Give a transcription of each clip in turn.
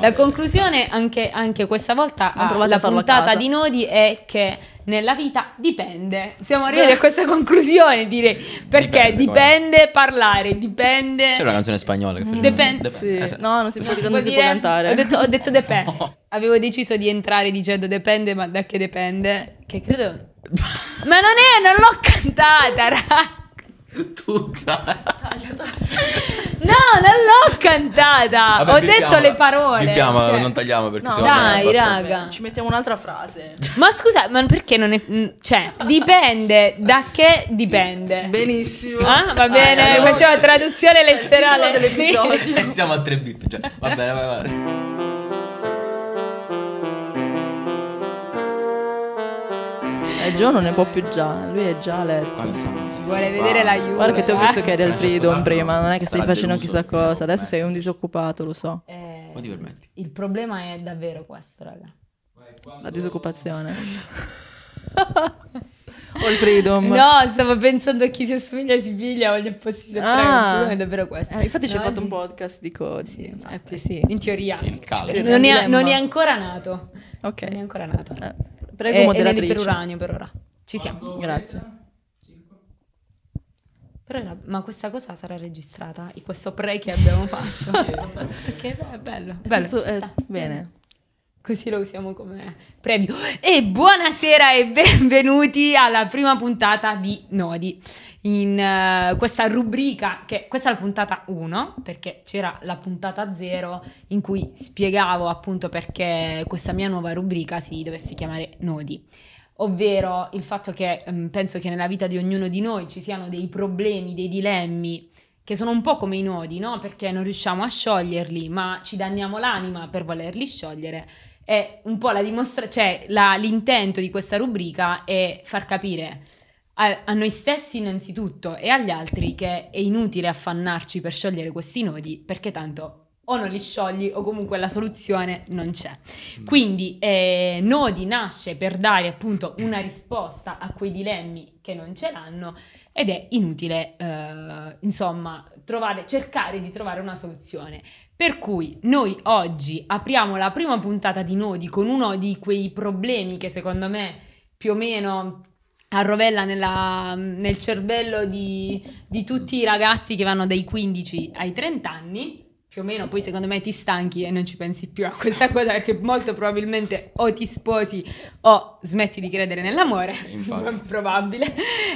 La conclusione anche, anche questa volta Non a- provate la a farlo a puntata di Nodi è che nella vita dipende. Siamo arrivati a questa conclusione, direi. Perché Dipende, dipende, parlare, dipende. C'è una canzone spagnola che faceva Dipende. Sì. Eh, sì. No, non si può, non si può cantare. Ho detto, ho detto dipende. Avevo deciso di entrare dicendo dipende, ma da che dipende? Che credo. ma non è, non l'ho cantata, raga. Tutta. No, non l'ho cantata. Vabbè, ho detto le parole. Bippiamo, cioè. non tagliamo perché No, è dai, raga. Ci mettiamo un'altra frase. Ma scusa, ma perché non è. Cioè, dipende da che dipende. Benissimo. Ah, va bene, allora- facciamo traduzione letterale. Dell'episodio. E siamo a tre bip. Cioè, va bene, vai, vai. Eh, Gio non ne può più già, lui è già a letto. Vuole vedere la Juve. Guarda che ti ho visto che eri al freedom prima, non è che stai facendo chissà cosa. Adesso sei un disoccupato, lo so. Eh, ti permetti? il problema è davvero questo, raga. La disoccupazione. o il freedom. No, stavo pensando a chi si assomiglia a Siviglia, voglio posti se Ah. il problema è davvero questo. Eh, infatti ci No, hai fatto un podcast di codi. Sì, Eh, sì. In teoria. Il calcio. Non è, dilemma. non è ancora nato. Ok. Non è ancora nato. Eh, prego, È- è moderatrice. per uranio per ora. Ci siamo. Grazie. Però la- ma questa cosa sarà registrata? in Questo pre che abbiamo fatto? Perché è bello. bello Tutto- eh, bene. Così lo usiamo come previo. E buonasera e benvenuti alla prima puntata di Nodi. In eh, questa rubrica, che questa è la puntata 1, perché c'era la puntata 0 in cui spiegavo appunto perché questa mia nuova rubrica si dovesse chiamare Nodi. Ovvero il fatto che ehm, penso che nella vita di ognuno di noi ci siano dei problemi, dei dilemmi che sono un po' come i nodi, no? Perché non riusciamo a scioglierli, ma ci danniamo l'anima per volerli sciogliere. È un po' la dimostrazione, cioè la- l'intento di questa rubrica è far capire a, a noi stessi innanzitutto e agli altri che è inutile affannarci per sciogliere questi nodi perché tanto o non li sciogli o comunque la soluzione non c'è. Quindi eh, Nodi nasce per dare appunto una risposta a quei dilemmi che non ce l'hanno ed è inutile eh, insomma trovare, cercare di trovare una soluzione. Per cui noi oggi apriamo la prima puntata di Nodi con uno di quei problemi che secondo me più o meno arrovella nella- nel cervello di, di tutti i ragazzi che vanno dai 15 ai 30 anni. Più o meno, poi secondo me ti stanchi e non ci pensi più a questa cosa perché molto probabilmente o ti sposi o smetti di credere nell'amore, Infatti. probabile.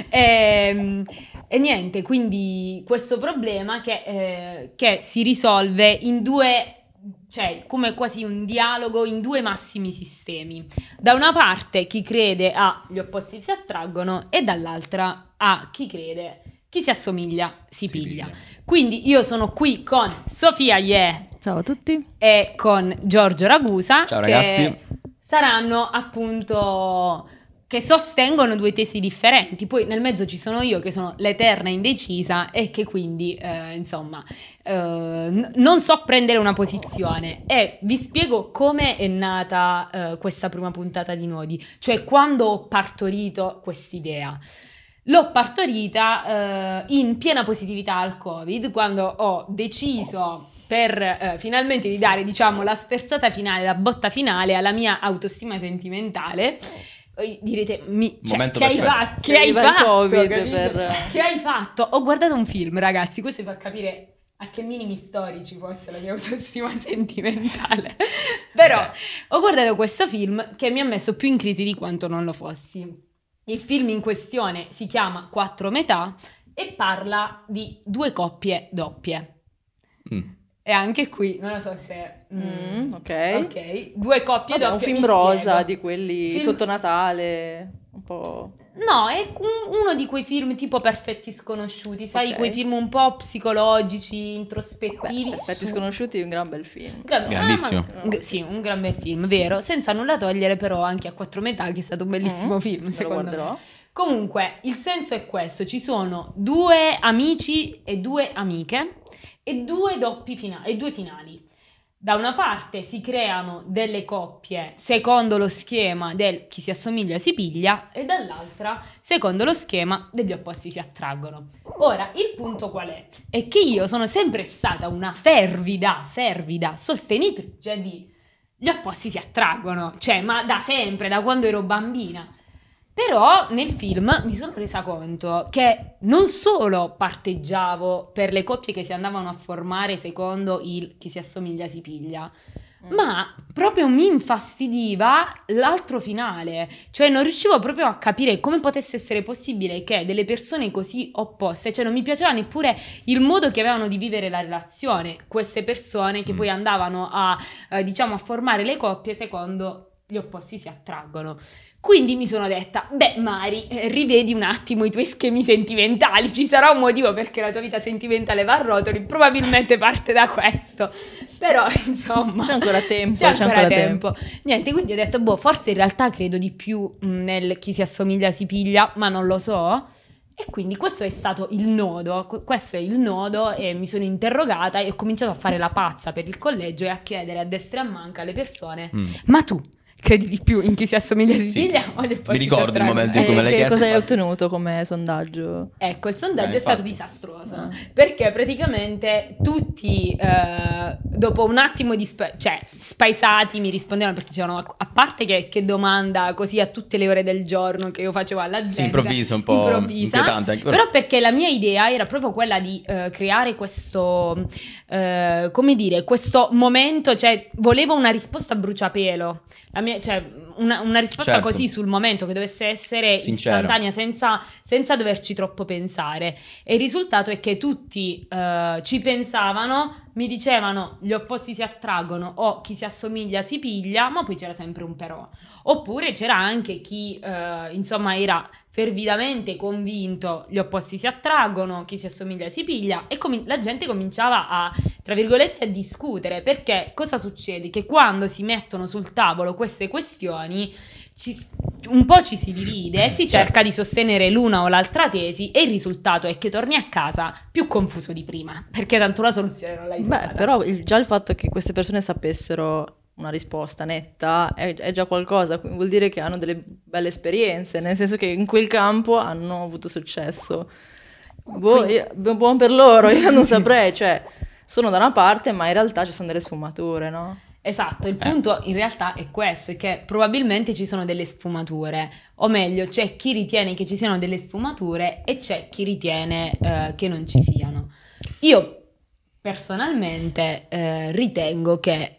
E, e niente, quindi questo problema che, eh, che si risolve in due, cioè come quasi un dialogo in due massimi sistemi. Da una parte chi crede a gli opposti si attraggono e dall'altra a chi crede chi si assomiglia si, Si piglia. piglia. Quindi io sono qui con Sofia Ye Ciao a tutti. e con Giorgio Ragusa Ciao, che ragazzi. saranno appunto che sostengono due tesi differenti. Poi nel mezzo ci sono io che sono l'eterna indecisa e che quindi eh, insomma eh, n- non so prendere una posizione e vi spiego come è nata eh, questa prima puntata di Nodi, cioè quando ho partorito quest'idea. L'ho partorita eh, in piena positività al Covid, quando ho deciso per eh, finalmente di dare, diciamo, la sferzata finale, la botta finale alla mia autostima sentimentale. Voi direte, mi, cioè, Momento che hai, fa- che hai fatto? Per- Che hai fatto? Ho guardato un film, ragazzi, questo vi fa capire a che minimi storici fosse la mia autostima sentimentale. Però ho guardato questo film che mi ha messo più in crisi di quanto non lo fossi. Il film in questione si chiama Quattro metà e parla di due coppie doppie. Mm. E anche qui, non lo so se... mm, Mm, ok. Ok, due coppie Vabbè, un doppie. film mi rosa spiego. di quelli Film- sotto Natale, un po'... No, è un- uno di quei film tipo Perfetti Sconosciuti, sai, Ok. quei film un po' psicologici, Beh, introspettivi. Effetti su- sconosciuti è un gran bel film. Gran- Grandissimo. ah, ma- sì, un gran bel film, vero? Senza nulla togliere però anche a quattro metà, che è stato un bellissimo Mm, film, Me lo secondo me. guarderò. Comunque, il senso è questo: ci sono due amici e due amiche e due doppi finali, e due finali. Da una parte si creano delle coppie secondo lo schema del chi si assomiglia si piglia e dall'altra secondo lo schema degli opposti si attraggono. Ora, il punto qual è? È che io sono sempre stata una fervida, fervida sostenitrice di gli opposti si attraggono, cioè, ma da sempre, da quando ero bambina. Però nel film mi sono resa conto che non solo parteggiavo per le coppie che si andavano a formare secondo il chi si assomiglia si piglia, Mm. ma proprio mi infastidiva l'altro finale, cioè non riuscivo proprio a capire come potesse essere possibile che delle persone così opposte, cioè non mi piaceva neppure il modo che avevano di vivere la relazione, queste persone che Mm. poi andavano a, eh, diciamo, a formare le coppie secondo gli opposti si attraggono. Quindi mi sono detta, beh Mari, eh, rivedi un attimo i tuoi schemi sentimentali, ci sarà un motivo perché la tua vita sentimentale va a rotoli, probabilmente parte da questo. Però insomma... C'è ancora tempo, C'è c'è ancora, ancora tempo. Niente, quindi ho detto, boh, forse in realtà credo di più mh, nel chi si assomiglia si piglia, ma non lo so. E quindi questo è stato il nodo, que- questo è il nodo e mi sono interrogata e ho cominciato a fare la pazza per il collegio e a chiedere a destra e a manca alle persone, Mm. ma tu credi di più in chi si assomiglia si Sì. piglia o opposti Mi ricordo il attraggono? momento in Eh, cui me l'hai che chiesto. cosa hai ottenuto come sondaggio? Ecco, il sondaggio Eh, è stato disastroso Ah. perché praticamente tutti eh, dopo un attimo di spa- cioè spaesati mi rispondevano perché dicevano a- a parte che, che domanda così a tutte le ore del giorno che io facevo alla gente Sì, improvviso, un po' improvvisa, inquietante. però perché la mia idea era proprio quella di eh, creare questo, eh, come dire, questo momento, cioè volevo una risposta a bruciapelo, la mia- cioè una, una risposta Certo. così sul momento che dovesse essere Sincera. istantanea senza, senza doverci troppo pensare. E il risultato è che tutti eh, ci pensavano, mi dicevano gli opposti si attraggono o chi si assomiglia si piglia, ma poi c'era sempre un però. Oppure c'era anche chi, eh, insomma, era fervidamente convinto gli opposti si attraggono, chi si assomiglia si piglia e comi- la gente cominciava a, tra virgolette, a discutere perché cosa succede? Che quando si mettono sul tavolo queste questioni ci- un po' ci si divide, si Certo. cerca di sostenere l'una o l'altra tesi e il risultato è che torni a casa più confuso di prima, perché tanto la soluzione non l'hai trovata. Beh, però il- già il fatto che queste persone sapessero una risposta netta è, è già qualcosa, vuol dire che hanno delle belle esperienze, nel senso che in quel campo hanno avuto successo. Boh, io- buon per loro, io non saprei, cioè sono da una parte, ma in realtà ci sono delle sfumature, no? Esatto, il Eh. punto in realtà è questo, è che probabilmente ci sono delle sfumature, o meglio c'è chi ritiene che ci siano delle sfumature e c'è chi ritiene eh, che non ci siano. Io personalmente eh, ritengo che,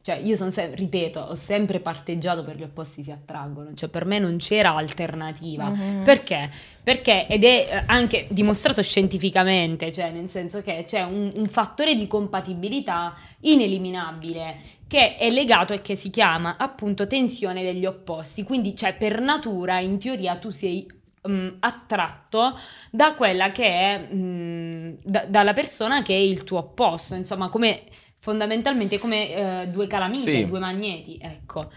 cioè io sono sempre, ripeto, ho sempre parteggiato per gli opposti si attraggono, cioè per me non c'era alternativa. Mhm. Perché? Perché, ed è eh, anche dimostrato scientificamente, cioè nel senso che c'è un, un fattore di compatibilità ineliminabile che è legato e che si chiama appunto tensione degli opposti. Quindi, cioè, per natura, in teoria, tu sei mm, attratto da quella che è mm, da- dalla persona che è il tuo opposto, insomma, come fondamentalmente come eh, due calamite, Sì. due magneti, ecco.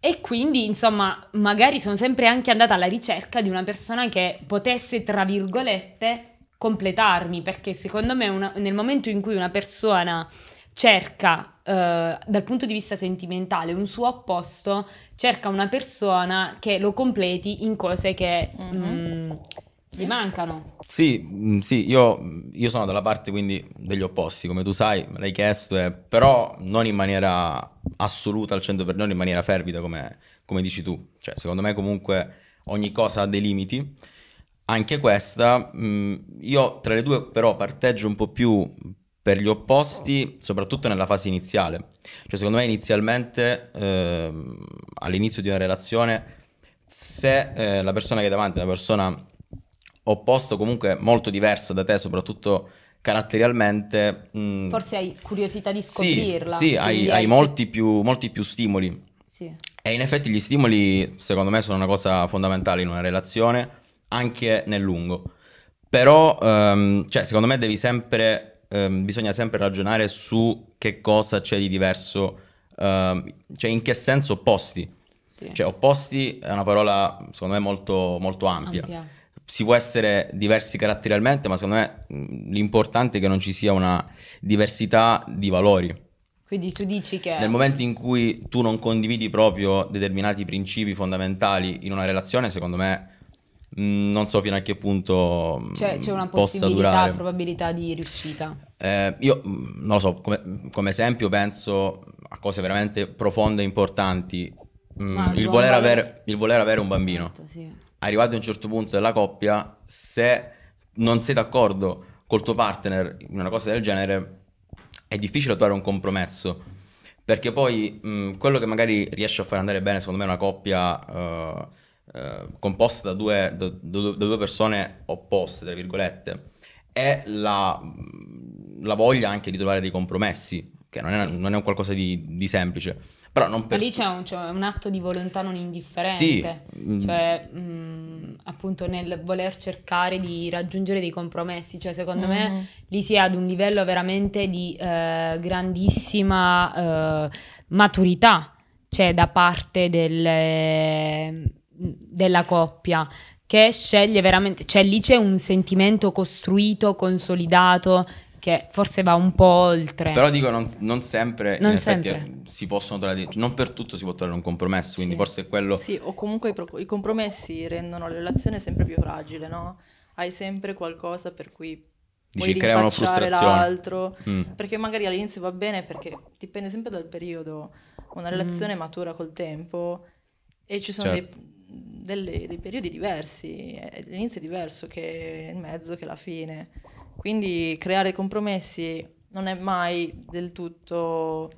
E quindi, insomma, magari sono sempre anche andata alla ricerca di una persona che potesse, tra virgolette, completarmi, perché secondo me una- nel momento in cui una persona cerca, eh, dal punto di vista sentimentale, un suo opposto, cerca una persona che lo completi in cose che Mhm. mm, gli mancano. Sì, mm, sì, io, io sono dalla parte quindi degli opposti, come tu sai, me l'hai chiesto, eh, però non in maniera assoluta al 100%, non in maniera fervida come, come dici tu. Cioè, secondo me comunque ogni cosa ha dei limiti. Anche questa, mm, io tra le due però parteggio un po' più per gli opposti, soprattutto nella fase iniziale. Cioè, secondo me inizialmente, ehm, all'inizio di una relazione, se eh, la persona che hai davanti è una persona opposta comunque molto diversa da te, soprattutto caratterialmente, mm, Forse hai curiosità di sì, scoprirla. sì, hai, quindi hai molti, più, molti più stimoli. Sì. E in effetti gli stimoli, secondo me, sono una cosa fondamentale in una relazione, anche nel lungo. Però, ehm, cioè, secondo me devi sempre, ehm, bisogna sempre ragionare su che cosa c'è di diverso, ehm, cioè in che senso opposti. sì. Cioè, opposti è una parola, secondo me, molto, molto ampia. Ampia. Si può essere diversi caratterialmente, ma secondo me l'importante è che non ci sia una diversità di valori. Quindi tu dici che... Nel momento in cui tu non condividi proprio determinati principi fondamentali in una relazione, secondo me non so fino a che punto mh, C'è, c'è una possa possibilità, durare. probabilità di riuscita. Eh, io mh, non lo so, come, come esempio penso a cose veramente profonde e importanti. Mh, Ma il, voler valore- avere, il voler avere un bambino. Esatto, sì. Arrivati a un certo punto della coppia, se non sei d'accordo col tuo partner in una cosa del genere, è difficile trovare un compromesso. Perché poi mh, quello che magari riesce a far andare bene, secondo me, una coppia eh, eh, composta da due, da- da- da due persone opposte, tra virgolette, è la, la voglia anche di trovare dei compromessi, che non è, non è un qualcosa di, di semplice. Però non Ma per lì c'è un, c'è un atto di volontà non indifferente, Sì, mm. cioè mh, appunto nel voler cercare di raggiungere dei compromessi, cioè secondo me Mhm. lì si è ad un livello veramente di eh, grandissima eh, maturità, cioè da parte del- della coppia che sceglie veramente, cioè lì c'è un sentimento costruito, consolidato che forse va un po' oltre. Però dico, non, non sempre, Non in effetti, sempre. eh, si possono trovare, non per tutto si può trovare un compromesso, quindi Sì. forse è quello... Sì, o comunque i, pro- i compromessi rendono la relazione sempre più fragile, no? Hai sempre qualcosa per cui Dici, puoi creano frustrazione. l'altro, Mm. perché magari all'inizio va bene perché dipende sempre dal periodo. Una relazione matura col tempo e ci sono Certo. dei, delle- dei periodi diversi, eh, l'inizio è diverso che il mezzo, che la fine. Quindi creare compromessi non è mai del tutto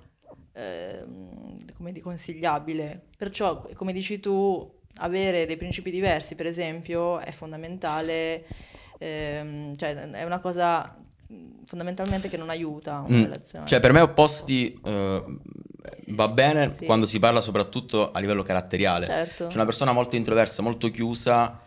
ehm, come di consigliabile. Perciò, come dici tu, avere dei principi diversi, per esempio, è fondamentale, ehm, cioè è una cosa mh, fondamentalmente che non aiuta una Mm, relazione. Cioè, per me opposti eh, va bene Sì. quando si parla soprattutto a livello caratteriale. certo. C'è una persona molto introversa, molto chiusa.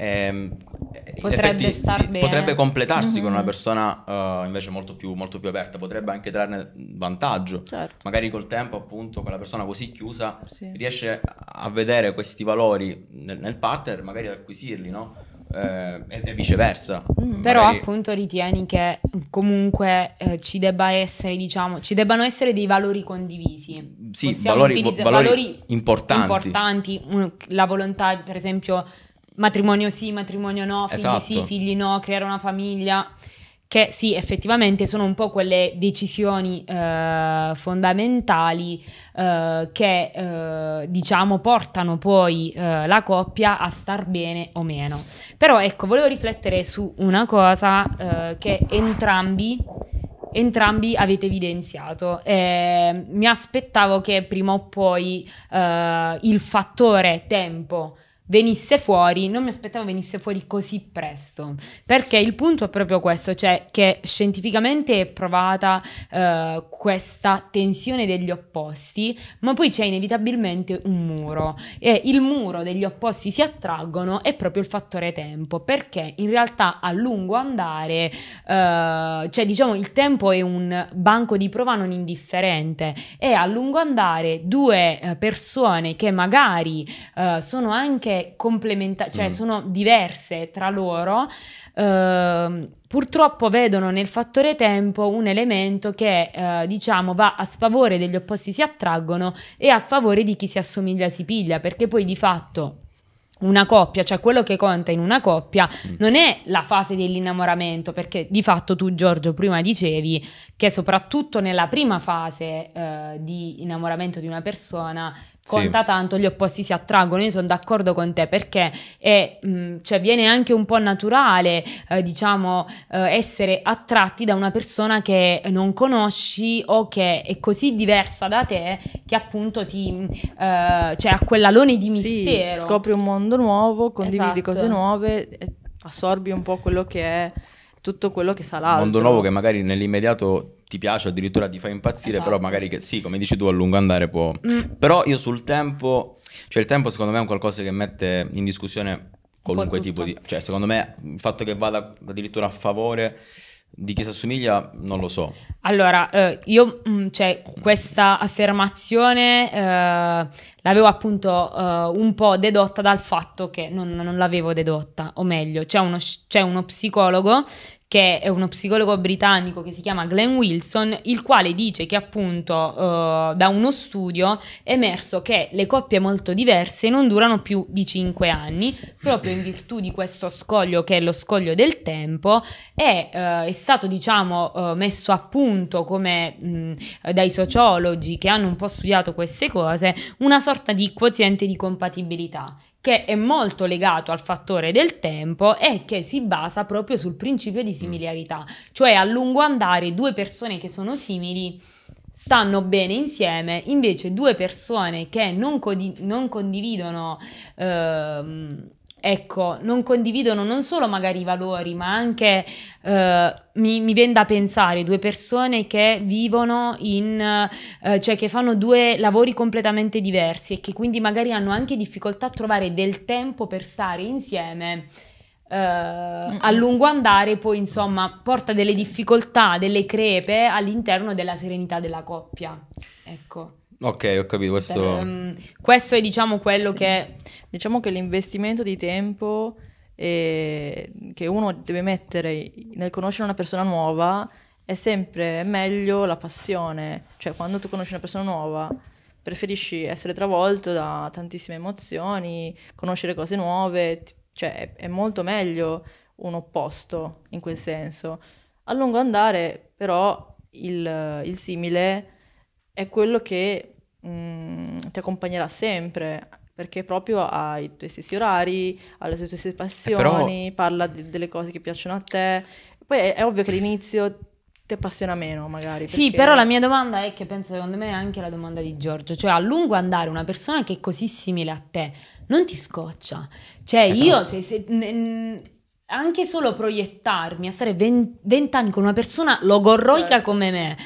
ehm, in Potrebbe effetti si- potrebbe completarsi con Mhm. una persona eh, invece molto più, molto più aperta, potrebbe anche trarne vantaggio. Certo. Magari col tempo, appunto, quella persona così chiusa Sì. riesce a vedere questi valori nel, nel partner, magari ad acquisirli, no? Eh, e, e viceversa. Mm. Però Magari- appunto ritieni che comunque eh, ci debba essere, diciamo, ci debbano essere dei valori condivisi. Sì, valori, utilizza- valori importanti. importanti, un- la volontà, per esempio, matrimonio sì, matrimonio no, figli Esatto. sì, figli no, creare una famiglia. Che sì, effettivamente sono un po' quelle decisioni eh, fondamentali eh, che eh, diciamo portano poi eh, la coppia a star bene o meno. Però ecco, volevo riflettere su una cosa eh, che entrambi, entrambi avete evidenziato. Eh, mi aspettavo che prima o poi eh, il fattore tempo venisse fuori, non mi aspettavo venisse fuori così presto, perché il punto è proprio questo, cioè che scientificamente è provata eh, questa tensione degli opposti, ma poi c'è inevitabilmente un muro. E il muro degli opposti si attraggono è proprio il fattore tempo, perché in realtà a lungo andare, eh, cioè diciamo il tempo è un banco di prova non indifferente. E a lungo andare due eh, persone che magari eh, sono anche complementari, cioè Mm. sono diverse tra loro, ehm, purtroppo vedono nel fattore tempo un elemento che eh, diciamo va a sfavore degli opposti si attraggono e a favore di chi si assomiglia si piglia, perché poi di fatto una coppia, cioè quello che conta in una coppia Mm. non è la fase dell'innamoramento, perché di fatto tu Giorgio prima dicevi che soprattutto nella prima fase eh, di innamoramento di una persona conta tanto, gli opposti si attraggono, io sono d'accordo con te perché è, mh, cioè viene anche un po' naturale, eh, diciamo, eh, essere attratti da una persona che non conosci o che è così diversa da te che appunto ti, eh, cioè ha quell'alone di Sì, mistero. scopri un mondo nuovo, condividi Esatto. cose nuove, e assorbi un po' quello che è tutto quello che sa Un l'altro. mondo nuovo che magari nell'immediato ti piace, addirittura ti fa impazzire, Esatto. però magari che sì, come dici tu, a lungo andare può... Mm. Però io sul tempo, cioè il tempo secondo me è un qualcosa che mette in discussione qualunque tipo di... Cioè secondo me il fatto che vada addirittura a favore di chi si assomiglia, non lo so. Allora, eh, io, mm, cioè, questa affermazione eh, l'avevo appunto eh, un po' dedotta dal fatto che non, non l'avevo dedotta, o meglio, c'è uno, c'è uno psicologo che è uno psicologo britannico che si chiama Glenn Wilson, il quale dice che appunto uh, da uno studio è emerso che le coppie molto diverse non durano più di 5 anni, proprio in virtù di questo scoglio che è lo scoglio del tempo e uh, è stato diciamo uh, messo a punto come mh, dai sociologi che hanno un po' studiato queste cose una sorta di quoziente di compatibilità che è molto legato al fattore del tempo e che si basa proprio sul principio di similiarità, cioè a lungo andare due persone che sono simili stanno bene insieme, invece due persone che non, codi- non condividono ehm, ecco, non condividono non solo magari i valori, ma anche eh, mi, mi viene da pensare due persone che vivono in, eh, cioè che fanno due lavori completamente diversi e che quindi magari hanno anche difficoltà a trovare del tempo per stare insieme. Uh, a lungo andare poi insomma porta delle difficoltà, delle crepe all'interno della serenità della coppia. Ecco. Ok, ho capito. Questo, um, questo è diciamo quello Sì. che... Diciamo che l'investimento di tempo eh, che uno deve mettere nel conoscere una persona nuova è sempre meglio la passione. Cioè, quando tu conosci una persona nuova, preferisci essere travolto da tantissime emozioni, conoscere cose nuove, cioè è, è molto meglio un opposto in quel senso. A lungo andare, però, il, il simile è quello che mm, ti accompagnerà sempre, perché proprio ha i tuoi stessi orari, ha le tue stesse passioni, parla di- delle cose che piacciono a te. Poi è, è ovvio che all'inizio ti appassiona meno, magari. Sì, perché- però la mia domanda è che penso secondo me è anche la domanda di Giorgio, cioè a lungo andare una persona che è così simile a te non ti scoccia. Cioè io Esatto. se, se- n- anche solo proiettarmi a stare 20 anni con una persona logorroica Certo. come me,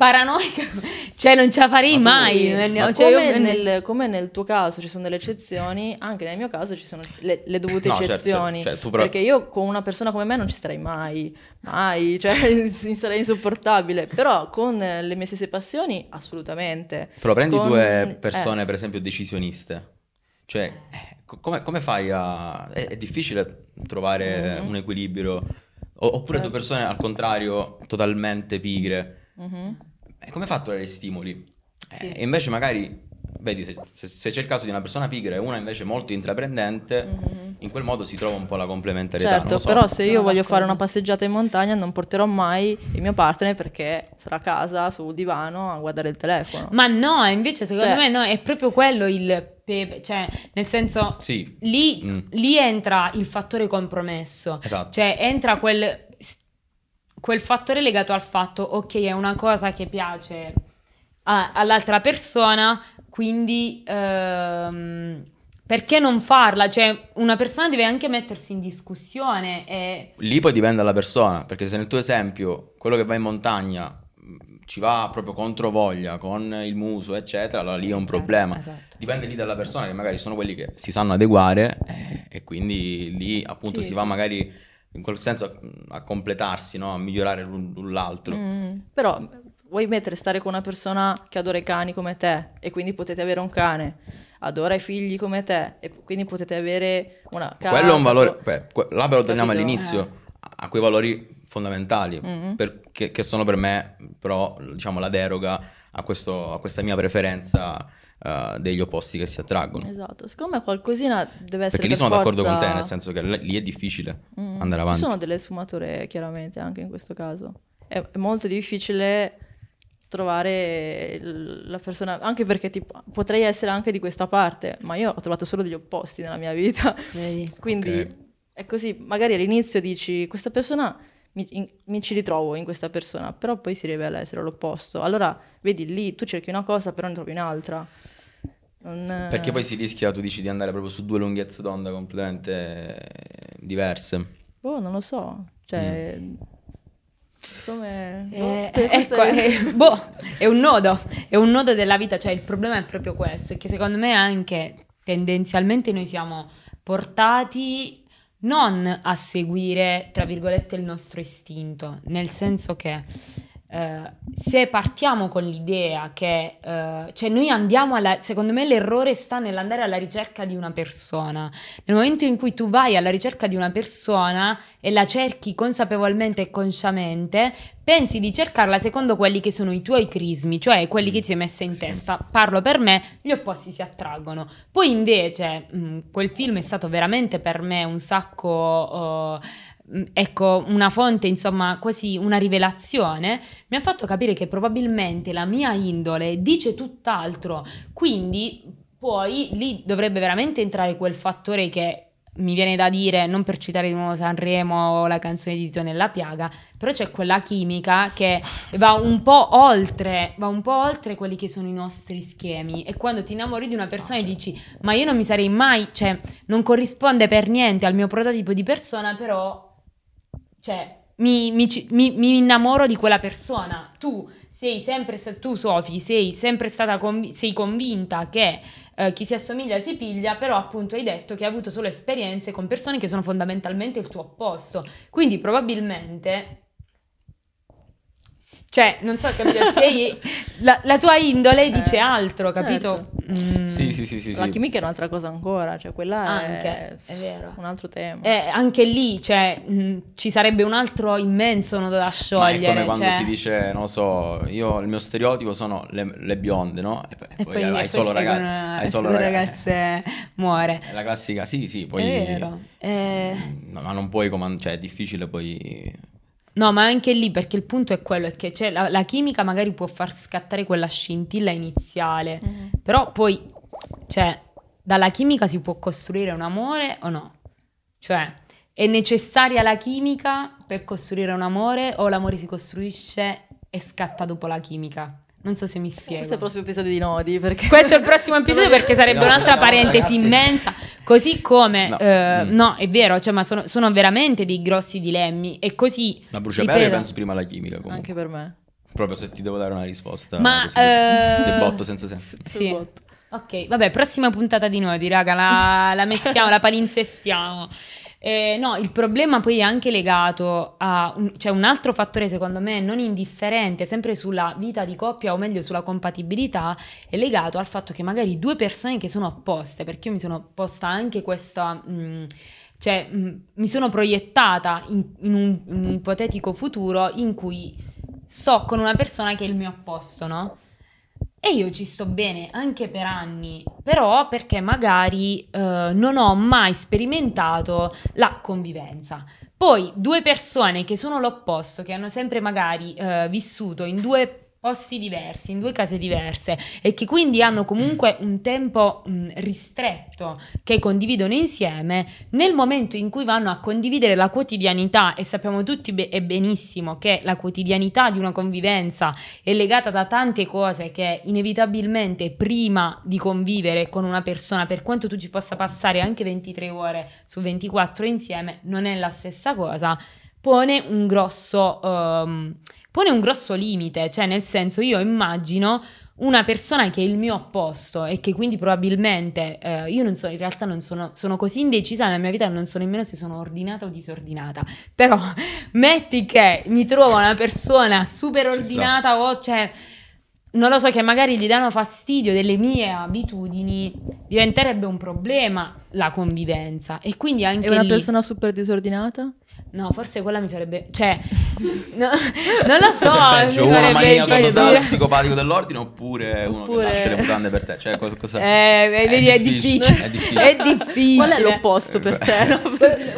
paranoica, cioè non ce la farei Ma mai. Eh, ma cioè, come, io- nel, come nel tuo caso ci sono delle eccezioni, anche nel mio caso ci sono le, le dovute No, certo, eccezioni. certo, cioè, tu però- Perché io con una persona come me non ci starei mai, mai, cioè sarei insopportabile. Però con le mie stesse passioni, assolutamente. Però prendi Con- due persone, eh. per esempio, decisioniste. Cioè, eh, co- come, come fai a... È, è difficile trovare Mhm. un equilibrio. O- oppure due Certo. persone, al contrario, totalmente pigre. Mhm. E come fa a trovare stimoli? Eh, Sì. e invece magari, vedi, se, se- se c'è il caso di una persona pigra e una invece molto intraprendente, Mhm. in quel modo si trova un po' la complementarietà. Certo, so. però se io voglio fare una passeggiata in montagna non porterò mai il mio partner perché sarà a casa sul divano a guardare il telefono. Ma no, invece secondo Cioè- me no, è proprio quello il pepe, cioè nel senso Sì, lì, Mm. lì entra il fattore compromesso. esatto. Cioè entra quel, quel fattore legato al fatto, ok, è una cosa che piace a- all'altra persona, quindi ehm, perché non farla? Cioè una persona deve anche mettersi in discussione e... Lì poi dipende dalla persona, perché se nel tuo esempio quello che va in montagna ci va proprio contro voglia, con il muso, eccetera, allora lì è un problema. Esatto. Dipende lì dalla persona, che magari sono quelli che si sanno adeguare eh, e quindi lì appunto Sì, si va sì. magari in quel senso a, completarsi, no? a migliorare l'un, l'un l'altro. Mm, Però vuoi mettere stare con una persona che adora i cani come te e quindi potete avere un cane, adora i figli come te e quindi potete avere una casa. Quello è un valore, co- beh, que- là però torniamo Capito? all'inizio, a, a quei valori fondamentali, Mhm. per- che, che sono per me però diciamo la deroga a, questo- a questa mia preferenza eh, degli opposti che si attraggono. Esatto, secondo me qualcosina deve essere Perché lì per sono d'accordo forza- con te, nel senso che lì è difficile Mm, andare avanti. Ci sono delle sfumature chiaramente anche in questo caso. È, è molto difficile trovare la persona, anche perché tipo, potrei essere anche di questa parte, ma io ho trovato solo degli opposti nella mia vita. Vedi? Quindi Ok. è così, magari all'inizio dici questa persona mi, in- mi ci ritrovo in questa persona, però poi si rivela essere l'opposto. Allora, vedi lì, tu cerchi una cosa, però ne trovi un'altra. Non- Perché poi si rischia, tu dici, di andare proprio su due lunghezze d'onda completamente eh, diverse. Boh, non lo so. Cioè, come... Eh, boh, cioè, questo ecco, è- eh, boh, è un nodo, è un nodo della vita, cioè il problema è proprio questo, che secondo me anche tendenzialmente noi siamo portati non a seguire, tra virgolette, il nostro istinto, nel senso che eh, se partiamo con l'idea che, eh, cioè noi andiamo alla, secondo me l'errore sta nell'andare alla ricerca di una persona. Nel momento in cui tu vai alla ricerca di una persona e la cerchi consapevolmente e consciamente, pensi di cercarla secondo quelli che sono i tuoi crismi, cioè quelli che ti sei messa in Sì. testa. Parlo per me, gli opposti si attraggono. Poi invece mh, quel film è stato veramente per me un sacco... mh, Ecco, una fonte, insomma, quasi una rivelazione, mi ha fatto capire che probabilmente la mia indole dice tutt'altro. Quindi poi lì dovrebbe veramente entrare quel fattore che mi viene da dire, non per citare di nuovo Sanremo o la canzone di Tito nella piaga, però c'è quella chimica che va un po' oltre, va un po' oltre quelli che sono i nostri schemi. E quando ti innamori di una persona e dici, ma io non mi sarei mai, cioè, non corrisponde per niente al mio prototipo di persona, però, cioè, mi, mi mi- mi innamoro di quella persona. Tu sei sempre stata, tu Sofi, sei sempre stata convi- sei convinta che eh, chi si assomiglia si piglia, però appunto hai detto che hai avuto solo esperienze con persone che sono fondamentalmente il tuo opposto. Quindi probabilmente cioè, non so, capito, sei, la, la tua indole dice Eh, altro, capito? Mm, Sì, sì, sì, sì. La sì. chimica è un'altra cosa ancora, cioè quella Anche, è, è vero. un altro tema. Eh, anche lì, cioè, mh, ci sarebbe un altro immenso nodo da Ma è sciogliere. come quando cioè- si dice, non lo so, io il mio stereotipo sono le, le bionde, no? E poi, E poi poi, hai e solo ragazze. Hai solo ragazze muore. È la classica, sì, sì, poi... È vero. Eh, No, ma non puoi comandare, cioè è difficile poi... No, ma anche lì perché il punto è quello, è che cioè, la, la chimica magari può far scattare quella scintilla iniziale, Mhm. però poi, cioè, dalla chimica si può costruire un amore o no? Cioè, è necessaria la chimica per costruire un amore o l'amore si costruisce e scatta dopo la chimica? Non so se mi spiego. Questo è il prossimo episodio di Nodi, perché... Questo è il prossimo episodio perché sarebbe No, un'altra no, parentesi ragazzi. immensa. Così come, No. eh, Mm. no, è vero, cioè, ma sono, sono veramente dei grossi dilemmi. E così. La bruciapelle ripeto, penso prima alla chimica comunque. Anche per me. Proprio se ti devo dare una risposta Ma, così, eh, di botto senza senso. Sì. Ok, vabbè, prossima puntata di Nodi, raga, la, la mettiamo, la palinsestiamo. Eh, no, il problema poi è anche legato a un, cioè un altro fattore secondo me non indifferente, sempre sulla vita di coppia o meglio sulla compatibilità, è legato al fatto che magari due persone che sono opposte, perché io mi sono posta anche questa... mh, cioè, mh, mi sono proiettata in, in un, in un ipotetico futuro in cui sto con una persona che è il mio opposto, no? E io ci sto bene anche per anni, però perché magari eh, non ho mai sperimentato la convivenza. Poi due persone che sono l'opposto, che hanno sempre magari eh, vissuto in due posti diversi, in due case diverse e che quindi hanno comunque un tempo mh, ristretto che condividono insieme, nel momento in cui vanno a condividere la quotidianità e sappiamo tutti be- e benissimo che la quotidianità di una convivenza è legata da tante cose che inevitabilmente prima di convivere con una persona, per quanto tu ci possa passare anche 23 ore su 24 insieme, non è la stessa cosa, pone un grosso, ehm, pone un grosso limite, cioè nel senso io immagino una persona che è il mio opposto e che quindi probabilmente eh, io non so, in realtà non sono, sono così indecisa nella mia vita non so nemmeno se sono ordinata o disordinata. Però metti che mi trovo una persona super ordinata o cioè non lo so che magari gli danno fastidio delle mie abitudini, diventerebbe un problema la convivenza e quindi anche È una lì- persona super disordinata? No, forse quella mi farebbe. Cioè, no, non lo so. Cosa è peggio, mi uno maniaco totale psicopatico dell'ordine oppure uno Oppure- che lascia le mutande per te? Cioè, cosa, cosa... Eh, vedi, è difficile. È difficile. È difficile. Qual è l'opposto per te? no?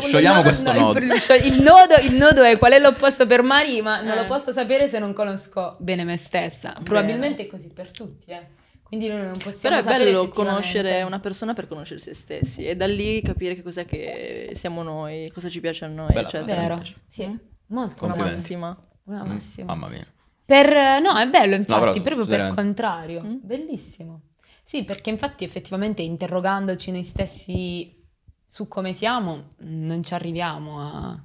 Sciogliamo No, questo no, nodo. Il, il nodo. il nodo è qual è l'opposto per Mari, ma non lo Eh. posso sapere se non conosco bene me stessa. Probabilmente è così per tutti, eh. Quindi noi non possiamo Però è bello conoscere una persona per conoscere se stessi e da lì capire che cos'è che siamo noi, cosa ci piace a noi, Bella eccetera. Vero, sì. Mm? Molto. Una massima. Una Mm, massima. Mamma mia. Per, no, è bello infatti, però proprio per veramente. contrario. Mm. Bellissimo. Sì, perché infatti effettivamente interrogandoci noi stessi su come siamo, mm, non ci arriviamo a...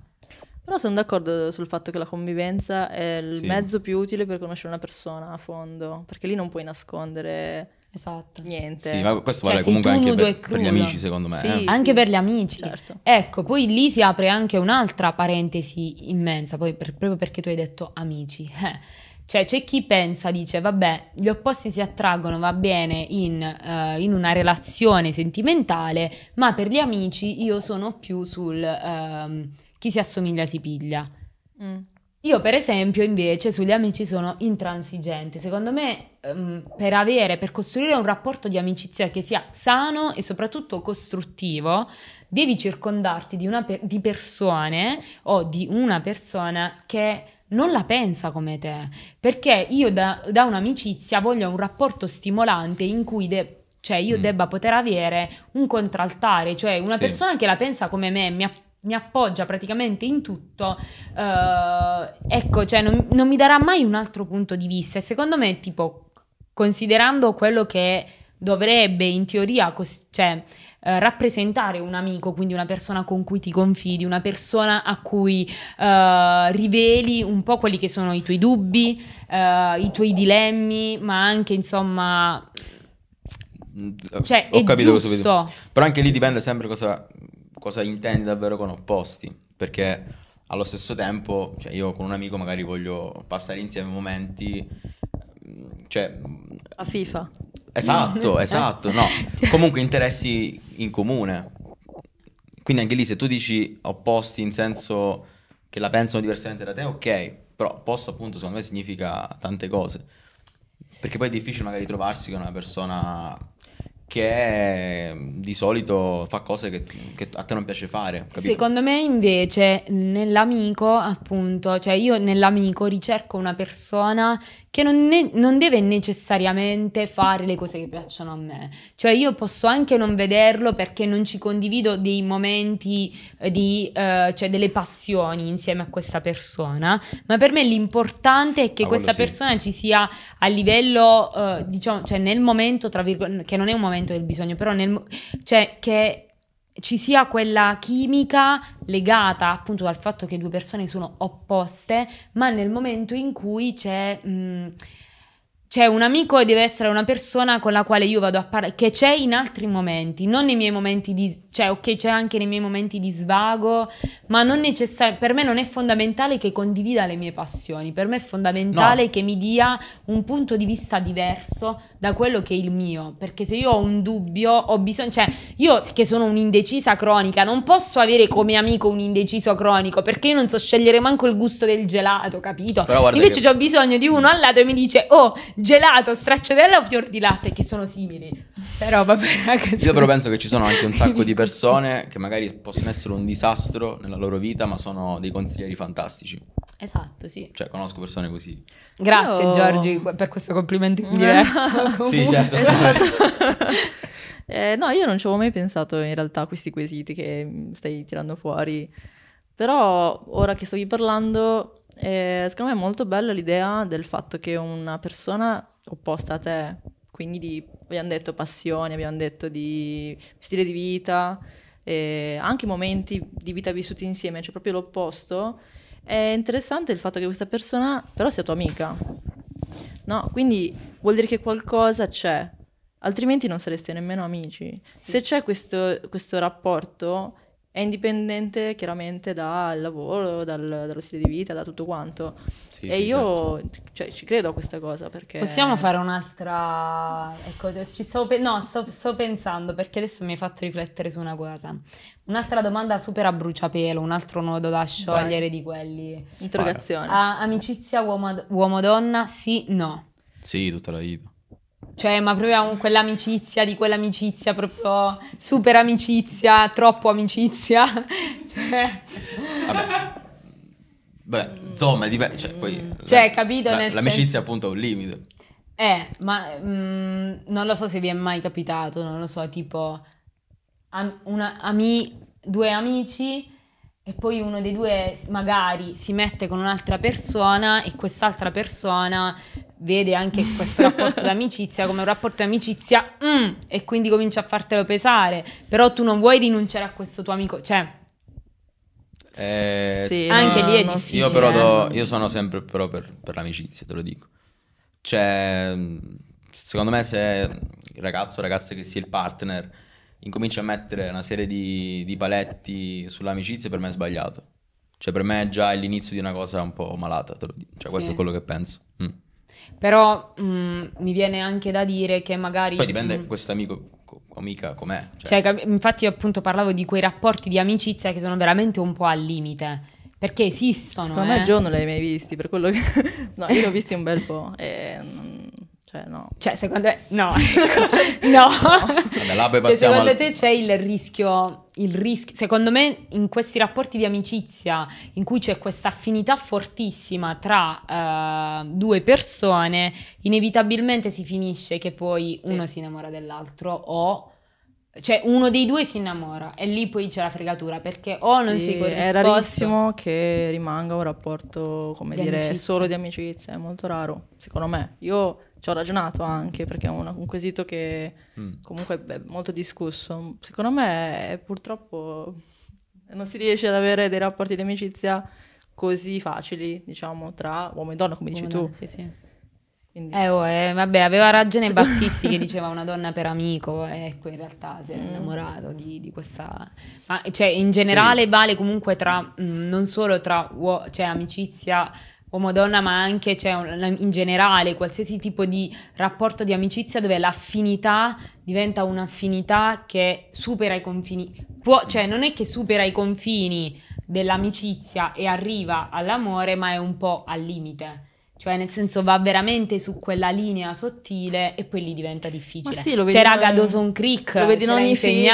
Però sono d'accordo sul fatto che la convivenza è il Sì. mezzo più utile per conoscere una persona a fondo, perché lì non puoi nascondere Esatto. niente. Sì, ma questo Cioè, vale comunque anche nudo per, per gli amici, secondo me. Sì, eh. Anche per gli amici. Certo. Ecco, poi lì si apre anche un'altra parentesi immensa, poi per- proprio perché tu hai detto amici. Eh, Cioè c'è chi pensa, dice, vabbè, gli opposti si attraggono, va bene in, eh, in una relazione sentimentale, ma per gli amici io sono più sul ehm, chi si assomiglia si piglia. Mm. Io, per esempio, invece, sugli amici sono intransigente. Secondo me, ehm, per avere, per costruire un rapporto di amicizia che sia sano e soprattutto costruttivo, devi circondarti di, una per- di persone o di una persona che non la pensa come te. Perché io da, da un'amicizia voglio un rapporto stimolante in cui de- cioè io Mm. debba poter avere un contraltare, cioè una Sì. persona che la pensa come me, mi, app- mi appoggia praticamente in tutto, eh, ecco, cioè non, non mi darà mai un altro punto di vista. E secondo me, tipo, considerando quello che dovrebbe in teoria cos- cioè, eh, rappresentare un amico, quindi una persona con cui ti confidi, una persona a cui eh, riveli un po' quelli che sono i tuoi dubbi, i tuoi dilemmi, ma anche insomma, Mm, cioè Ho capito cosa vuoi dire. giusto. Però anche lì dipende sempre cosa, cosa intendi davvero con opposti. Perché allo stesso tempo, cioè io con un amico magari voglio passare insieme momenti. mm, Cioè, A FIFA. esatto, esatto, no. Comunque interessi in comune. Quindi anche lì se tu dici opposti in senso che la pensano diversamente da te, ok. Però opposto appunto secondo me significa tante cose. Perché poi è difficile magari trovarsi con una persona che di solito fa cose che, che a te non piace fare. capito? Secondo me invece nell'amico, appunto, cioè io nell'amico ricerco una persona che non, ne- non deve necessariamente fare le cose che piacciono a me. Cioè io posso anche non vederlo perché non ci condivido dei momenti eh, di, eh, cioè delle passioni insieme a questa persona, ma per me l'importante è che Ah, questa sì. persona ci sia a livello, eh, diciamo, cioè nel momento, tra virgolette, che non è un momento del bisogno, però nel, cioè che ci sia quella chimica legata appunto dal fatto che due persone sono opposte, ma nel momento in cui c'è, mh, c'è un amico deve essere una persona con la quale io vado a parlare, che c'è in altri momenti, non nei miei momenti di, cioè ok c'è anche nei miei momenti di svago, ma non necessariamente, per me non è fondamentale che condivida le mie passioni, per me è fondamentale No. che mi dia un punto di vista diverso da quello che è il mio, perché se io ho un dubbio, ho bisogno, cioè io che sono un'indecisa cronica, non posso avere come amico un indeciso cronico, perché io non so scegliere manco il gusto del gelato, capito? Invece che- ho bisogno di uno al lato e mi dice, oh, gelato, stracciatella o fior di latte, che sono simili. Però vabbè, ragazzi. Io però penso che ci sono anche un sacco di persone che magari possono essere un disastro nella loro vita, ma sono dei consiglieri fantastici. Esatto, sì. Cioè, conosco persone così. Grazie Io- Giorgi per questo complimento in diretta. Sì, certo. Esatto. Eh, no, io non ci avevo mai pensato in realtà a questi quesiti che mm, stai tirando fuori. Però ora che stavi parlando, eh, secondo me è molto bella l'idea del fatto che una persona opposta a te, quindi di, abbiamo detto passioni, abbiamo detto di stile di vita, anche momenti di vita vissuti insieme, cioè proprio l'opposto, è interessante il fatto che questa persona però sia tua amica. No, quindi vuol dire che qualcosa c'è, altrimenti non sareste nemmeno amici. Sì. Se c'è questo, questo rapporto, è indipendente chiaramente dal lavoro, dal- dallo stile di vita, da tutto quanto. Sì, e sì, io certo. cioè, ci credo a questa cosa perché... Possiamo fare un'altra... Ecco, ci stavo pe- no, sto, sto pensando perché adesso mi hai fatto riflettere su una cosa. Un'altra domanda super a bruciapelo, un altro nodo da sciogliere di quelli. Interrogazione. Ah, amicizia uomo- uomo-donna, sì, no. Sì, tutta la vita. Cioè, ma proprio un- quell'amicizia di quell'amicizia, proprio super amicizia, troppo amicizia. Cioè, Vabbè. Beh, insomma, dipende. Cioè, poi, Cioè, capito, la- l'amicizia senso- appunto ha un limite. Eh, ma mm, non lo so se vi è mai capitato, non lo so, tipo am- una- ami- due amici e poi uno dei due magari si mette con un'altra persona e quest'altra persona vede anche questo rapporto d'amicizia come un rapporto d'amicizia mm, e quindi comincia a fartelo pesare, però tu non vuoi rinunciare a questo tuo amico, cioè Eh, Sì, Anche lì è non- difficile. Io però do- eh. io sono sempre però per, per l'amicizia, te lo dico. Cioè, secondo me se il ragazzo o ragazza che sia il partner incomincia a mettere una serie di, di paletti sull'amicizia, per me è sbagliato. Cioè per me già è l'inizio di una cosa un po' malata, te lo dico. Cioè questo Sì. è quello che penso. Mm. Però mm, mi viene anche da dire che magari... Poi dipende mm, questo amico, co- amica com'è. Cioè, Cioè, infatti io appunto parlavo di quei rapporti di amicizia che sono veramente un po' al limite, perché esistono. Secondo eh. me Joe non li hai mai visti, per quello che... no, io li ho visti un bel po'. E... non- Cioè, no. Cioè, secondo me... No, no. Vabbè, Cioè, secondo al- te c'è il rischio, il rischio... Secondo me in questi rapporti di amicizia in cui c'è questa affinità fortissima tra eh, due persone, inevitabilmente si finisce che poi uno si innamora dell'altro o... Cioè, uno dei due si innamora e lì poi c'è la fregatura perché o non Sì, sei corrisposto... È rarissimo che rimanga un rapporto, come Di dire, amicizia. solo di amicizia, è molto raro, secondo me. Io ci ho ragionato anche perché è un, un quesito che Mm. comunque è molto discusso. Secondo me è, purtroppo non si riesce ad avere dei rapporti di amicizia così facili, diciamo, tra uomo e donna, come dici tu. Sì, sì. Quindi- Eh, oh, eh, vabbè, aveva ragione Battisti che diceva una donna per amico, ecco, in realtà si è Mm. innamorato di, di questa... Ma, cioè, in generale vale comunque tra, mh, non solo tra uo- cioè, amicizia uomo-donna, ma anche cioè, in generale qualsiasi tipo di rapporto di amicizia dove l'affinità diventa un'affinità che supera i confini. Può, cioè, non è che supera i confini dell'amicizia e arriva all'amore, ma è un po' al limite. Cioè, nel senso, va veramente su quella linea sottile e poi lì diventa difficile. Ma sì, lo vedi in- Dawson Creek, lo vedi in ogni film,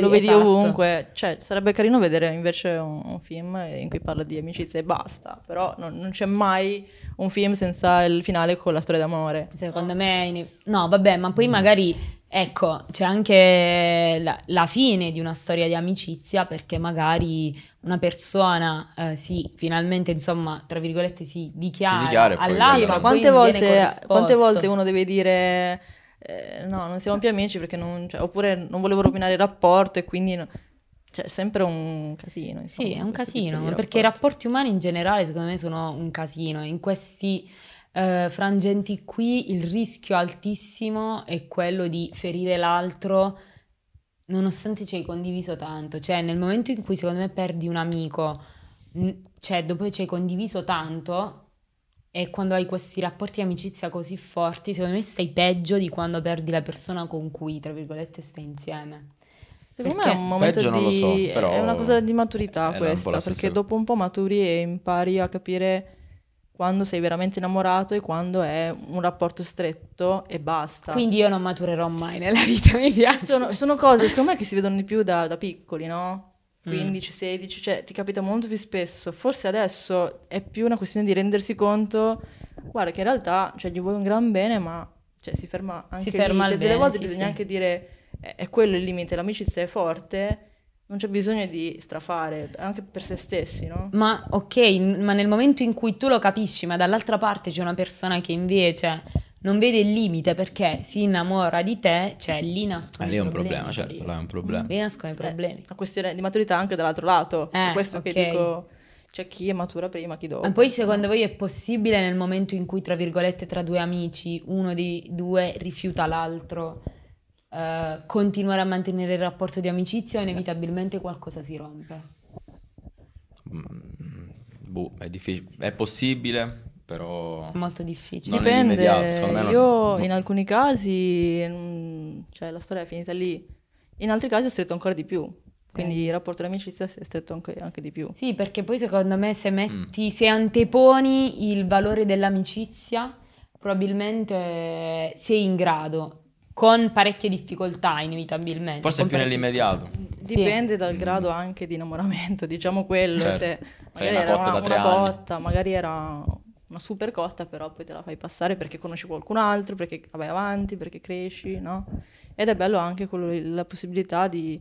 lo vedi esatto. ovunque. Cioè, sarebbe carino vedere invece un, un film in cui parla di amicizia e basta. Però non, non c'è mai un film senza il finale con la storia d'amore. Secondo me, no, vabbè, ma poi magari, ecco, c'è anche la, la fine di una storia di amicizia perché magari una persona, eh, sì, finalmente, insomma, tra virgolette, si dichiara, Si dichiara poi all'altro, Sì, ma quante volte, quante volte uno deve dire eh, no, non siamo più amici perché non, cioè, oppure non volevo rovinare il rapporto e quindi no- cioè, è sempre un casino. Insomma, Sì, è un casino, perché i rapporti umani in generale secondo me sono un casino. In questi eh, frangenti qui il rischio altissimo è quello di ferire l'altro nonostante ci hai condiviso tanto. Cioè nel momento in cui secondo me perdi un amico, n- cioè dopo ci hai condiviso tanto e quando hai questi rapporti di amicizia così forti, secondo me stai peggio di quando perdi la persona con cui, tra virgolette, stai insieme. Secondo me Perché? è un momento Peggio non lo di... so, però è una cosa di maturità questa, perché dopo un po' maturi e impari a capire quando sei veramente innamorato e quando è un rapporto stretto e basta. Quindi io non maturerò mai nella vita, mi piace. sono, sono cose, secondo me, che si vedono di più da, da piccoli, no? Mm. 15, 16, cioè ti capita molto più spesso. Forse adesso è più una questione di rendersi conto, guarda che in realtà cioè, gli vuoi un gran bene, ma cioè, si ferma anche Si lì. ferma al Cioè, delle volte sì, bisogna sì. anche dire, è, è quello il limite, l'amicizia è forte, non c'è bisogno di strafare, anche per se stessi, no? Ma ok, ma nel momento in cui tu lo capisci, ma dall'altra parte c'è una persona che invece non vede il limite perché si innamora di te, cioè lì nascono Eh, lì è un problema, certo, capito? là è un problema. Lì nascono i Eh, problemi. una questione di maturità anche dall'altro lato. Eh, questo ok. che dico, c'è chi è matura prima, chi dopo. Ma poi secondo voi è possibile nel momento in cui, tra virgolette, tra due amici, uno dei due rifiuta l'altro, eh, continuare a mantenere il rapporto di amicizia inevitabilmente qualcosa si rompe? Mm, boh, è difficile. È possibile, però... È molto difficile. Non Dipende, non- io no. in alcuni casi, mm, cioè la storia è finita lì, in altri casi ho stretto ancora di più, quindi il rapporto di amicizia si è stretto anche, anche di più. Sì, perché poi secondo me se Mm. metti, se anteponi il valore dell'amicizia, probabilmente sei in grado, con parecchie difficoltà inevitabilmente. Forse più parecchie nell'immediato. Sì. Dipende dal grado anche di innamoramento, diciamo quello, Certo. se Sei magari una era cotta una, da tre una anni. cotta, magari era una super cotta, però poi te la fai passare perché conosci qualcun altro, perché vai avanti, perché cresci, no? Ed è bello anche quello- la possibilità di,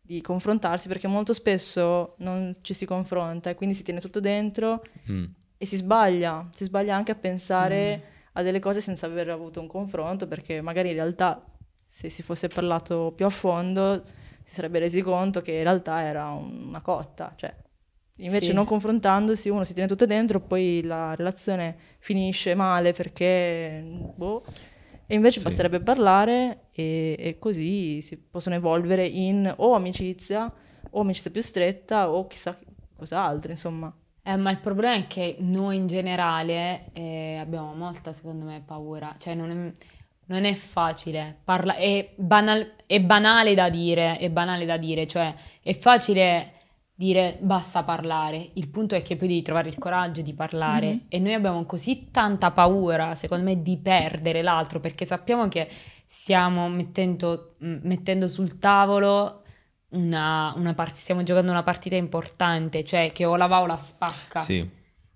di confrontarsi, perché molto spesso non ci si confronta e quindi si tiene tutto dentro Mm. e si sbaglia, si sbaglia anche a pensare Mm. A delle cose senza aver avuto un confronto, perché magari in realtà se si fosse parlato più a fondo si sarebbe resi conto che in realtà era una cotta, cioè invece Sì. non confrontandosi uno si tiene tutto dentro, poi la relazione finisce male perché boh, e invece Sì. basterebbe parlare e, e così si possono evolvere in o amicizia o amicizia più stretta o chissà qualcos'altro, insomma. Eh, ma il problema è che noi in generale eh, abbiamo molta, secondo me, paura. Cioè, non è, non è facile. Parla- è, banal- è banale da dire, è banale da dire. Cioè, è facile dire basta parlare. Il punto è che poi devi trovare il coraggio di parlare. Mhm. E noi abbiamo così tanta paura, secondo me, di perdere l'altro, perché sappiamo che stiamo mettendo, mettendo sul tavolo una, una part- stiamo giocando una partita importante, cioè che o la va o la spacca. Sì.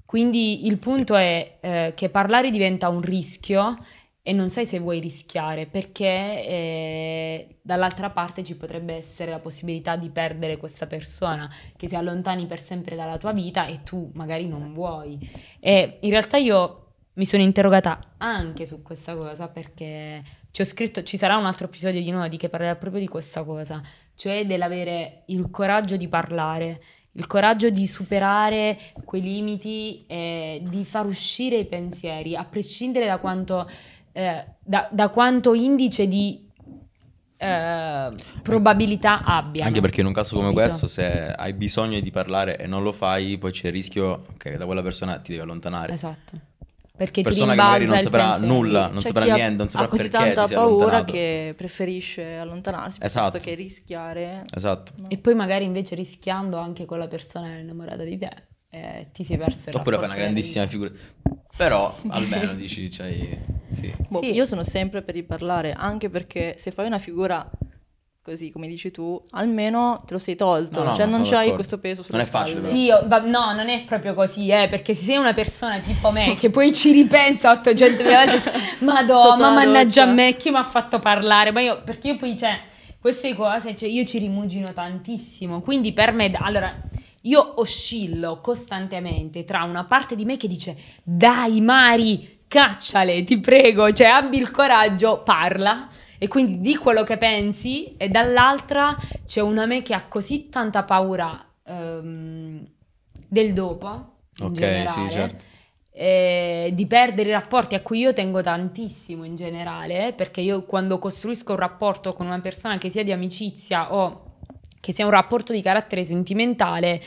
Quindi il punto è eh, che parlare diventa un rischio e non sai se vuoi rischiare perché eh, dall'altra parte ci potrebbe essere la possibilità di perdere questa persona che si allontani per sempre dalla tua vita e tu magari non vuoi. E in realtà io mi sono interrogata anche su questa cosa perché ci ho scritto, ci sarà un altro episodio di Nodi che parlerà proprio di questa cosa, cioè dell'avere il coraggio di parlare, il coraggio di superare quei limiti e di far uscire i pensieri, a prescindere da quanto, eh, da, da quanto indice di eh, probabilità abbiano. Anche perché in un caso come Capito? questo, se hai bisogno di parlare e non lo fai, poi c'è il rischio che da quella persona ti devi allontanare. Esatto. Perché Persona ti che magari non saprà pensiero. nulla, Sì, non c'è saprà niente, non saprà ha così perché tanta paura che preferisce allontanarsi Esatto. piuttosto che rischiare. Esatto. no? E poi magari invece rischiando anche con la persona innamorata di te, eh, ti sei perso il Oppure fai una grandissima vita. figura. Però almeno dici, c'hai... Sì. Boh, Sì. Io sono sempre per il parlare, anche perché se fai una figura così come dici tu, almeno te lo sei tolto, No, no, cioè non c'hai d'accordo. questo peso sulle Non è facile, spalle. però. Sì, io- va- no, non è proprio così, eh, perché se sei una persona tipo me che poi ci ripensa 800 volte, madonna, ma mannaggia a me, chi mi ha fatto parlare? Ma io, perché io poi, cioè, queste cose, cioè, io ci rimugino tantissimo, quindi per me, allora, io oscillo costantemente tra una parte di me che dice, dai Mari, cacciale, ti prego, cioè, abbi il coraggio, parla. E quindi di quello che pensi, e dall'altra c'è una me che ha così tanta paura ehm, del dopo, in Ok, generale, sì, certo. eh, di perdere i rapporti a cui io tengo tantissimo in generale, perché io quando costruisco un rapporto con una persona che sia di amicizia o che sia un rapporto di carattere sentimentale,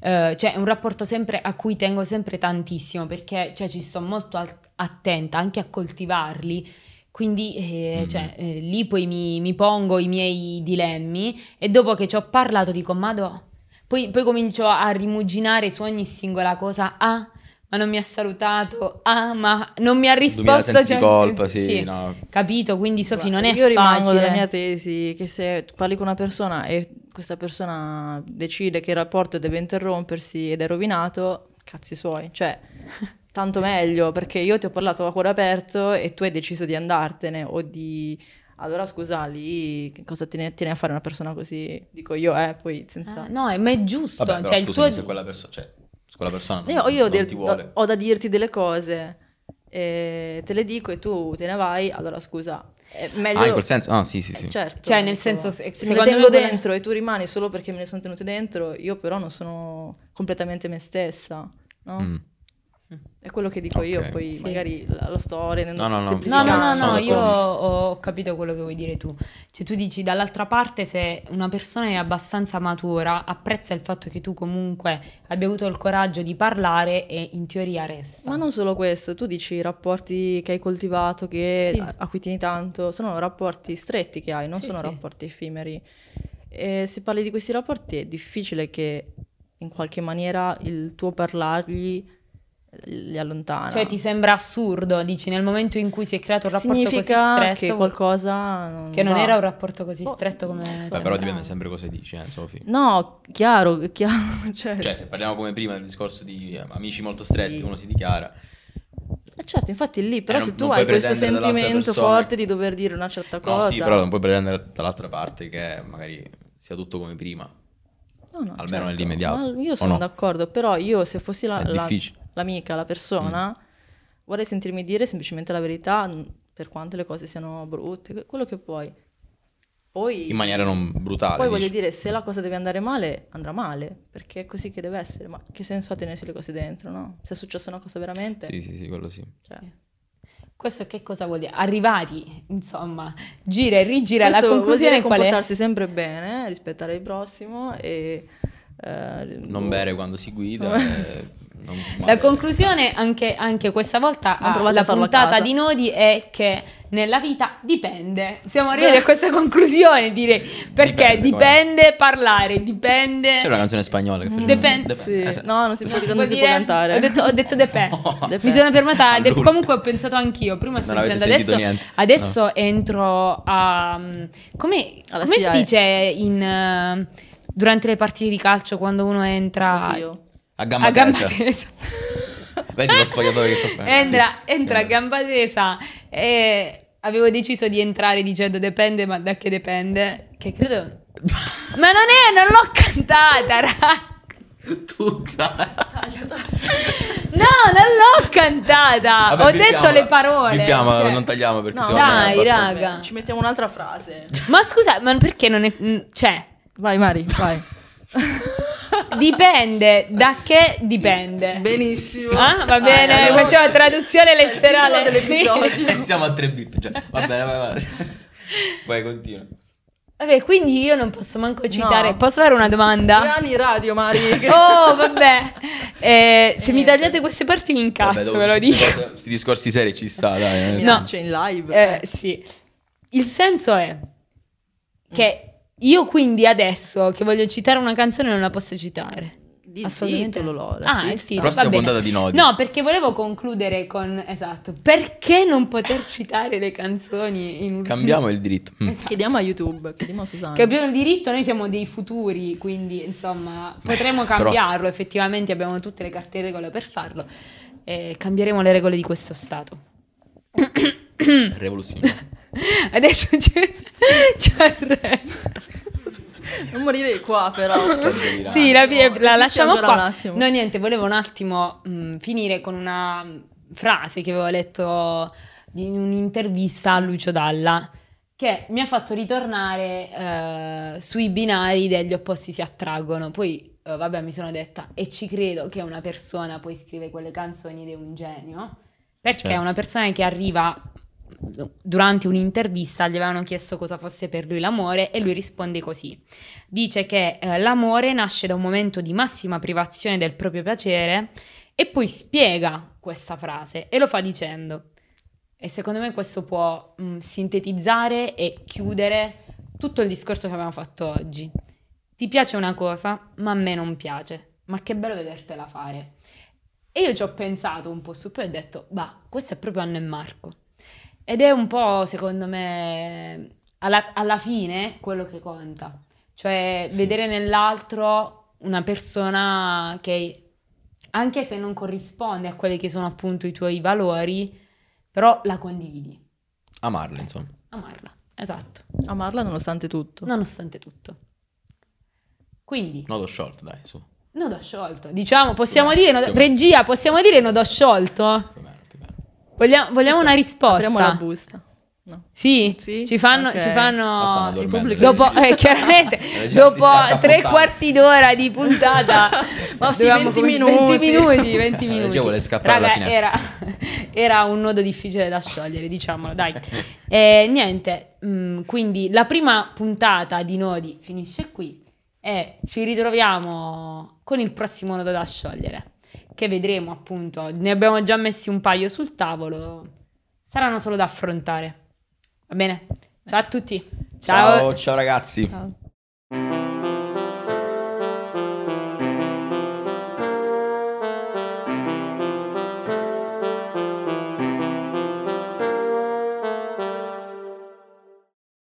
eh, cioè è un rapporto sempre a cui tengo sempre tantissimo, perché cioè, ci sto molto attenta anche a coltivarli. Quindi eh, Mhm. cioè, eh, lì poi mi, mi pongo i miei dilemmi e dopo che ci ho parlato dico, Mado, poi, poi comincio a rimuginare su ogni singola cosa. Ah, ma non mi ha salutato. Ah, ma non mi ha 2000 risposto. sensi di cioè, colpa, sì, no. Capito? Quindi Sofì non è Io rimango facile. della mia tesi che se tu parli con una persona e questa persona decide che il rapporto deve interrompersi ed è rovinato, cazzi suoi, cioè tanto meglio perché io ti ho parlato a cuore aperto e tu hai deciso di andartene o di... Allora scusa, lì che cosa tiene, tiene a fare una persona così? Dico io, eh, poi senza... Ah, no, ma è giusto. Vabbè, però cioè, il tuo... se quella persona... Cioè, se quella persona non, Io, io non dir- ti vuole... ho da dirti delle cose, e te le dico e tu te ne vai, allora scusa, è meglio... Ah, in quel senso? Ah, sì, sì, Eh, sì. certo. Cioè, nel senso, se- se secondo tengo me dentro e tu rimani solo perché me ne sono tenute dentro, io però non sono completamente me stessa, no? Mm. È quello che dico io, Ok. poi Sì. magari la, la sto rendendo No, no, no. No, no, no, io ho capito quello che vuoi dire tu. Cioè, tu dici dall'altra parte, se una persona è abbastanza matura, apprezza il fatto che tu comunque abbia avuto il coraggio di parlare e in teoria resta. Ma non solo questo, tu dici i rapporti che hai coltivato, che, Sì. a, a cui tieni tanto, sono rapporti stretti che hai, non Sì, sono sì. rapporti effimeri. E se parli di questi rapporti è difficile che in qualche maniera il tuo parlargli li allontana. Cioè, ti sembra assurdo, dici, nel momento in cui si è creato un rapporto così Significa stretto, che qualcosa non che non va. era un rapporto così Oh, stretto come Beh, sembrava. però dipende sempre cosa dici, eh, Sofì. No, chiaro, chiaro. Cioè, Cioè, se parliamo come prima del discorso di eh, amici molto stretti, Sì. uno si dichiara. eh, certo, infatti lì, però Eh, non- se tu non hai questo sentimento forte di dover dire una certa cosa... No, sì, però non puoi pretendere dall'altra parte che magari sia tutto come prima. No, no, Almeno certo. nell'immediato, Ma io sono no? d'accordo, però io se fossi la- È la- difficile. L'amica, la persona, Mm. vorrei sentirmi dire semplicemente la verità, per quante le cose siano brutte, que- quello che puoi. Poi, In maniera non brutale. poi voglio dici. dire, se la cosa deve andare male, andrà male, perché è così che deve essere. Ma che senso ha tenersi le cose dentro, no? Se è successa una cosa veramente... Sì, sì, sì, quello sì. cioè, Questo che cosa vuol dire? Arrivati, insomma, gira e rigira, la questo vuol conclusione dire qual è? comportarsi sempre bene, rispettare il prossimo e eh, Non bere quando si guida. No. eh, La conclusione anche, anche questa volta Non ah, a a puntata casa. di Nodi è che nella vita dipende. Siamo arrivati a questa conclusione, direi. Perché Dipende, dipende, parlare, dipende. C'è una canzone spagnola che faceva. Dipende. Sì. Eh, sì. No, non si non si può dire? cantare. Ho detto, ho detto depende. No. Depende. Mi sono fermata. de- All'ultimo. comunque ho pensato anch'io. Prima stavo avete dicendo adesso. Adesso entro a. Come, Alla come si dice in, eh, durante le partite di calcio quando uno entra Oddio. A gamba a gamba tesa. tesa? Vedi lo spogliatoio che fa fare. entra, Sì. entra a gamba tesa e avevo deciso di entrare dicendo dipende, ma da che dipende? Che credo. Ma non è, non l'ho cantata, raga. Tutta. No, non l'ho cantata. Vabbè, Ho detto le parole. Bippiamo, cioè. non tagliamo perché No, dai, raga. Ci mettiamo un'altra frase. Ma scusa, ma perché non è. mm, Cioè, Vai Mari, vai. dipende. Da che dipende? Benissimo. Ah, va bene, allora- facciamo traduzione letterale. E siamo a tre bip. Cioè. Va bene, vai, vai. Vai, continua. Vabbè, quindi io non posso manco citare. No. Posso fare una domanda? In radio, Mari. Oh, vabbè. Eh, se mi tagliate queste parti mi incazzo, Vabbè, ve lo dico. cose- Questi discorsi seri ci sta, dai. eh. No. lancia in live. Eh, sì. Il senso è che io quindi adesso che voglio citare una canzone non la posso citare. Di Assolutamente. titolo, lo- Ah, il l'artista. titolo. Prossima va bene. puntata di Nodi. No, perché volevo concludere con esatto. Perché non poter citare le canzoni in un Cambiamo il diritto. Mm. Chiediamo a YouTube, chiediamo a Susanna. Che abbiamo il diritto, noi siamo dei futuri, quindi insomma potremmo cambiarlo, effettivamente abbiamo tutte le carte e regole per farlo e cambieremo le regole di questo Stato. Rivoluzione. Adesso c'è, c'è il resto. Non morire qua, però. Sì, la, la Resisti lasciamo qua. un attimo. No, niente, volevo un attimo mh, finire con una mh, frase che avevo letto in un'intervista a Lucio Dalla che mi ha fatto ritornare eh, sui binari degli opposti si attraggono. Poi, eh, vabbè, mi sono detta e ci credo che una persona poi scrive quelle canzoni ed è un genio. Perché è Certo. una persona che arriva durante un'intervista, gli avevano chiesto cosa fosse per lui l'amore e lui risponde così. Dice che eh, l'amore nasce da un momento di massima privazione del proprio piacere e poi spiega questa frase e lo fa dicendo. E secondo me questo può mh, sintetizzare e chiudere tutto il discorso che abbiamo fatto oggi. Ti piace una cosa, ma a me non piace. Ma che bello vedertela fare. E io ci ho pensato un po' su, poi ho detto, bah, questo è proprio Anno e Marco. Ed è un po', secondo me, alla, alla fine quello che conta. Cioè, Sì. vedere nell'altro una persona che, anche se non corrisponde a quelli che sono appunto i tuoi valori, però la condividi. Amarla, insomma. Amarla, esatto, Amarla nonostante tutto. nonostante tutto. Quindi, Nodo sciolto, dai, su. nodo sciolto. Diciamo, possiamo o dire, nodo- regia, possiamo dire nodo sciolto? Più o meno, più o meno. Vogliamo, vogliamo una risposta? Apriamo la busta. No. Sì, Sì? ci fanno, Ok. ci fanno dormendo, pubblico- dopo, eh, chiaramente, dopo tre quarti d'ora di puntata, Ma sì, dovevamo 20 come- minuti. 20 minuti, 20 La regia minuti. vuole scappare Raga, dalla era, era un nodo difficile da sciogliere, diciamolo, dai. E niente, mm, quindi la prima puntata di Nodi finisce qui e ci ritroviamo con il prossimo nodo da sciogliere, che vedremo appunto, ne abbiamo già messi un paio sul tavolo, saranno solo da affrontare. Va bene? Ciao a tutti. Ciao, ciao ragazzi. Ciao.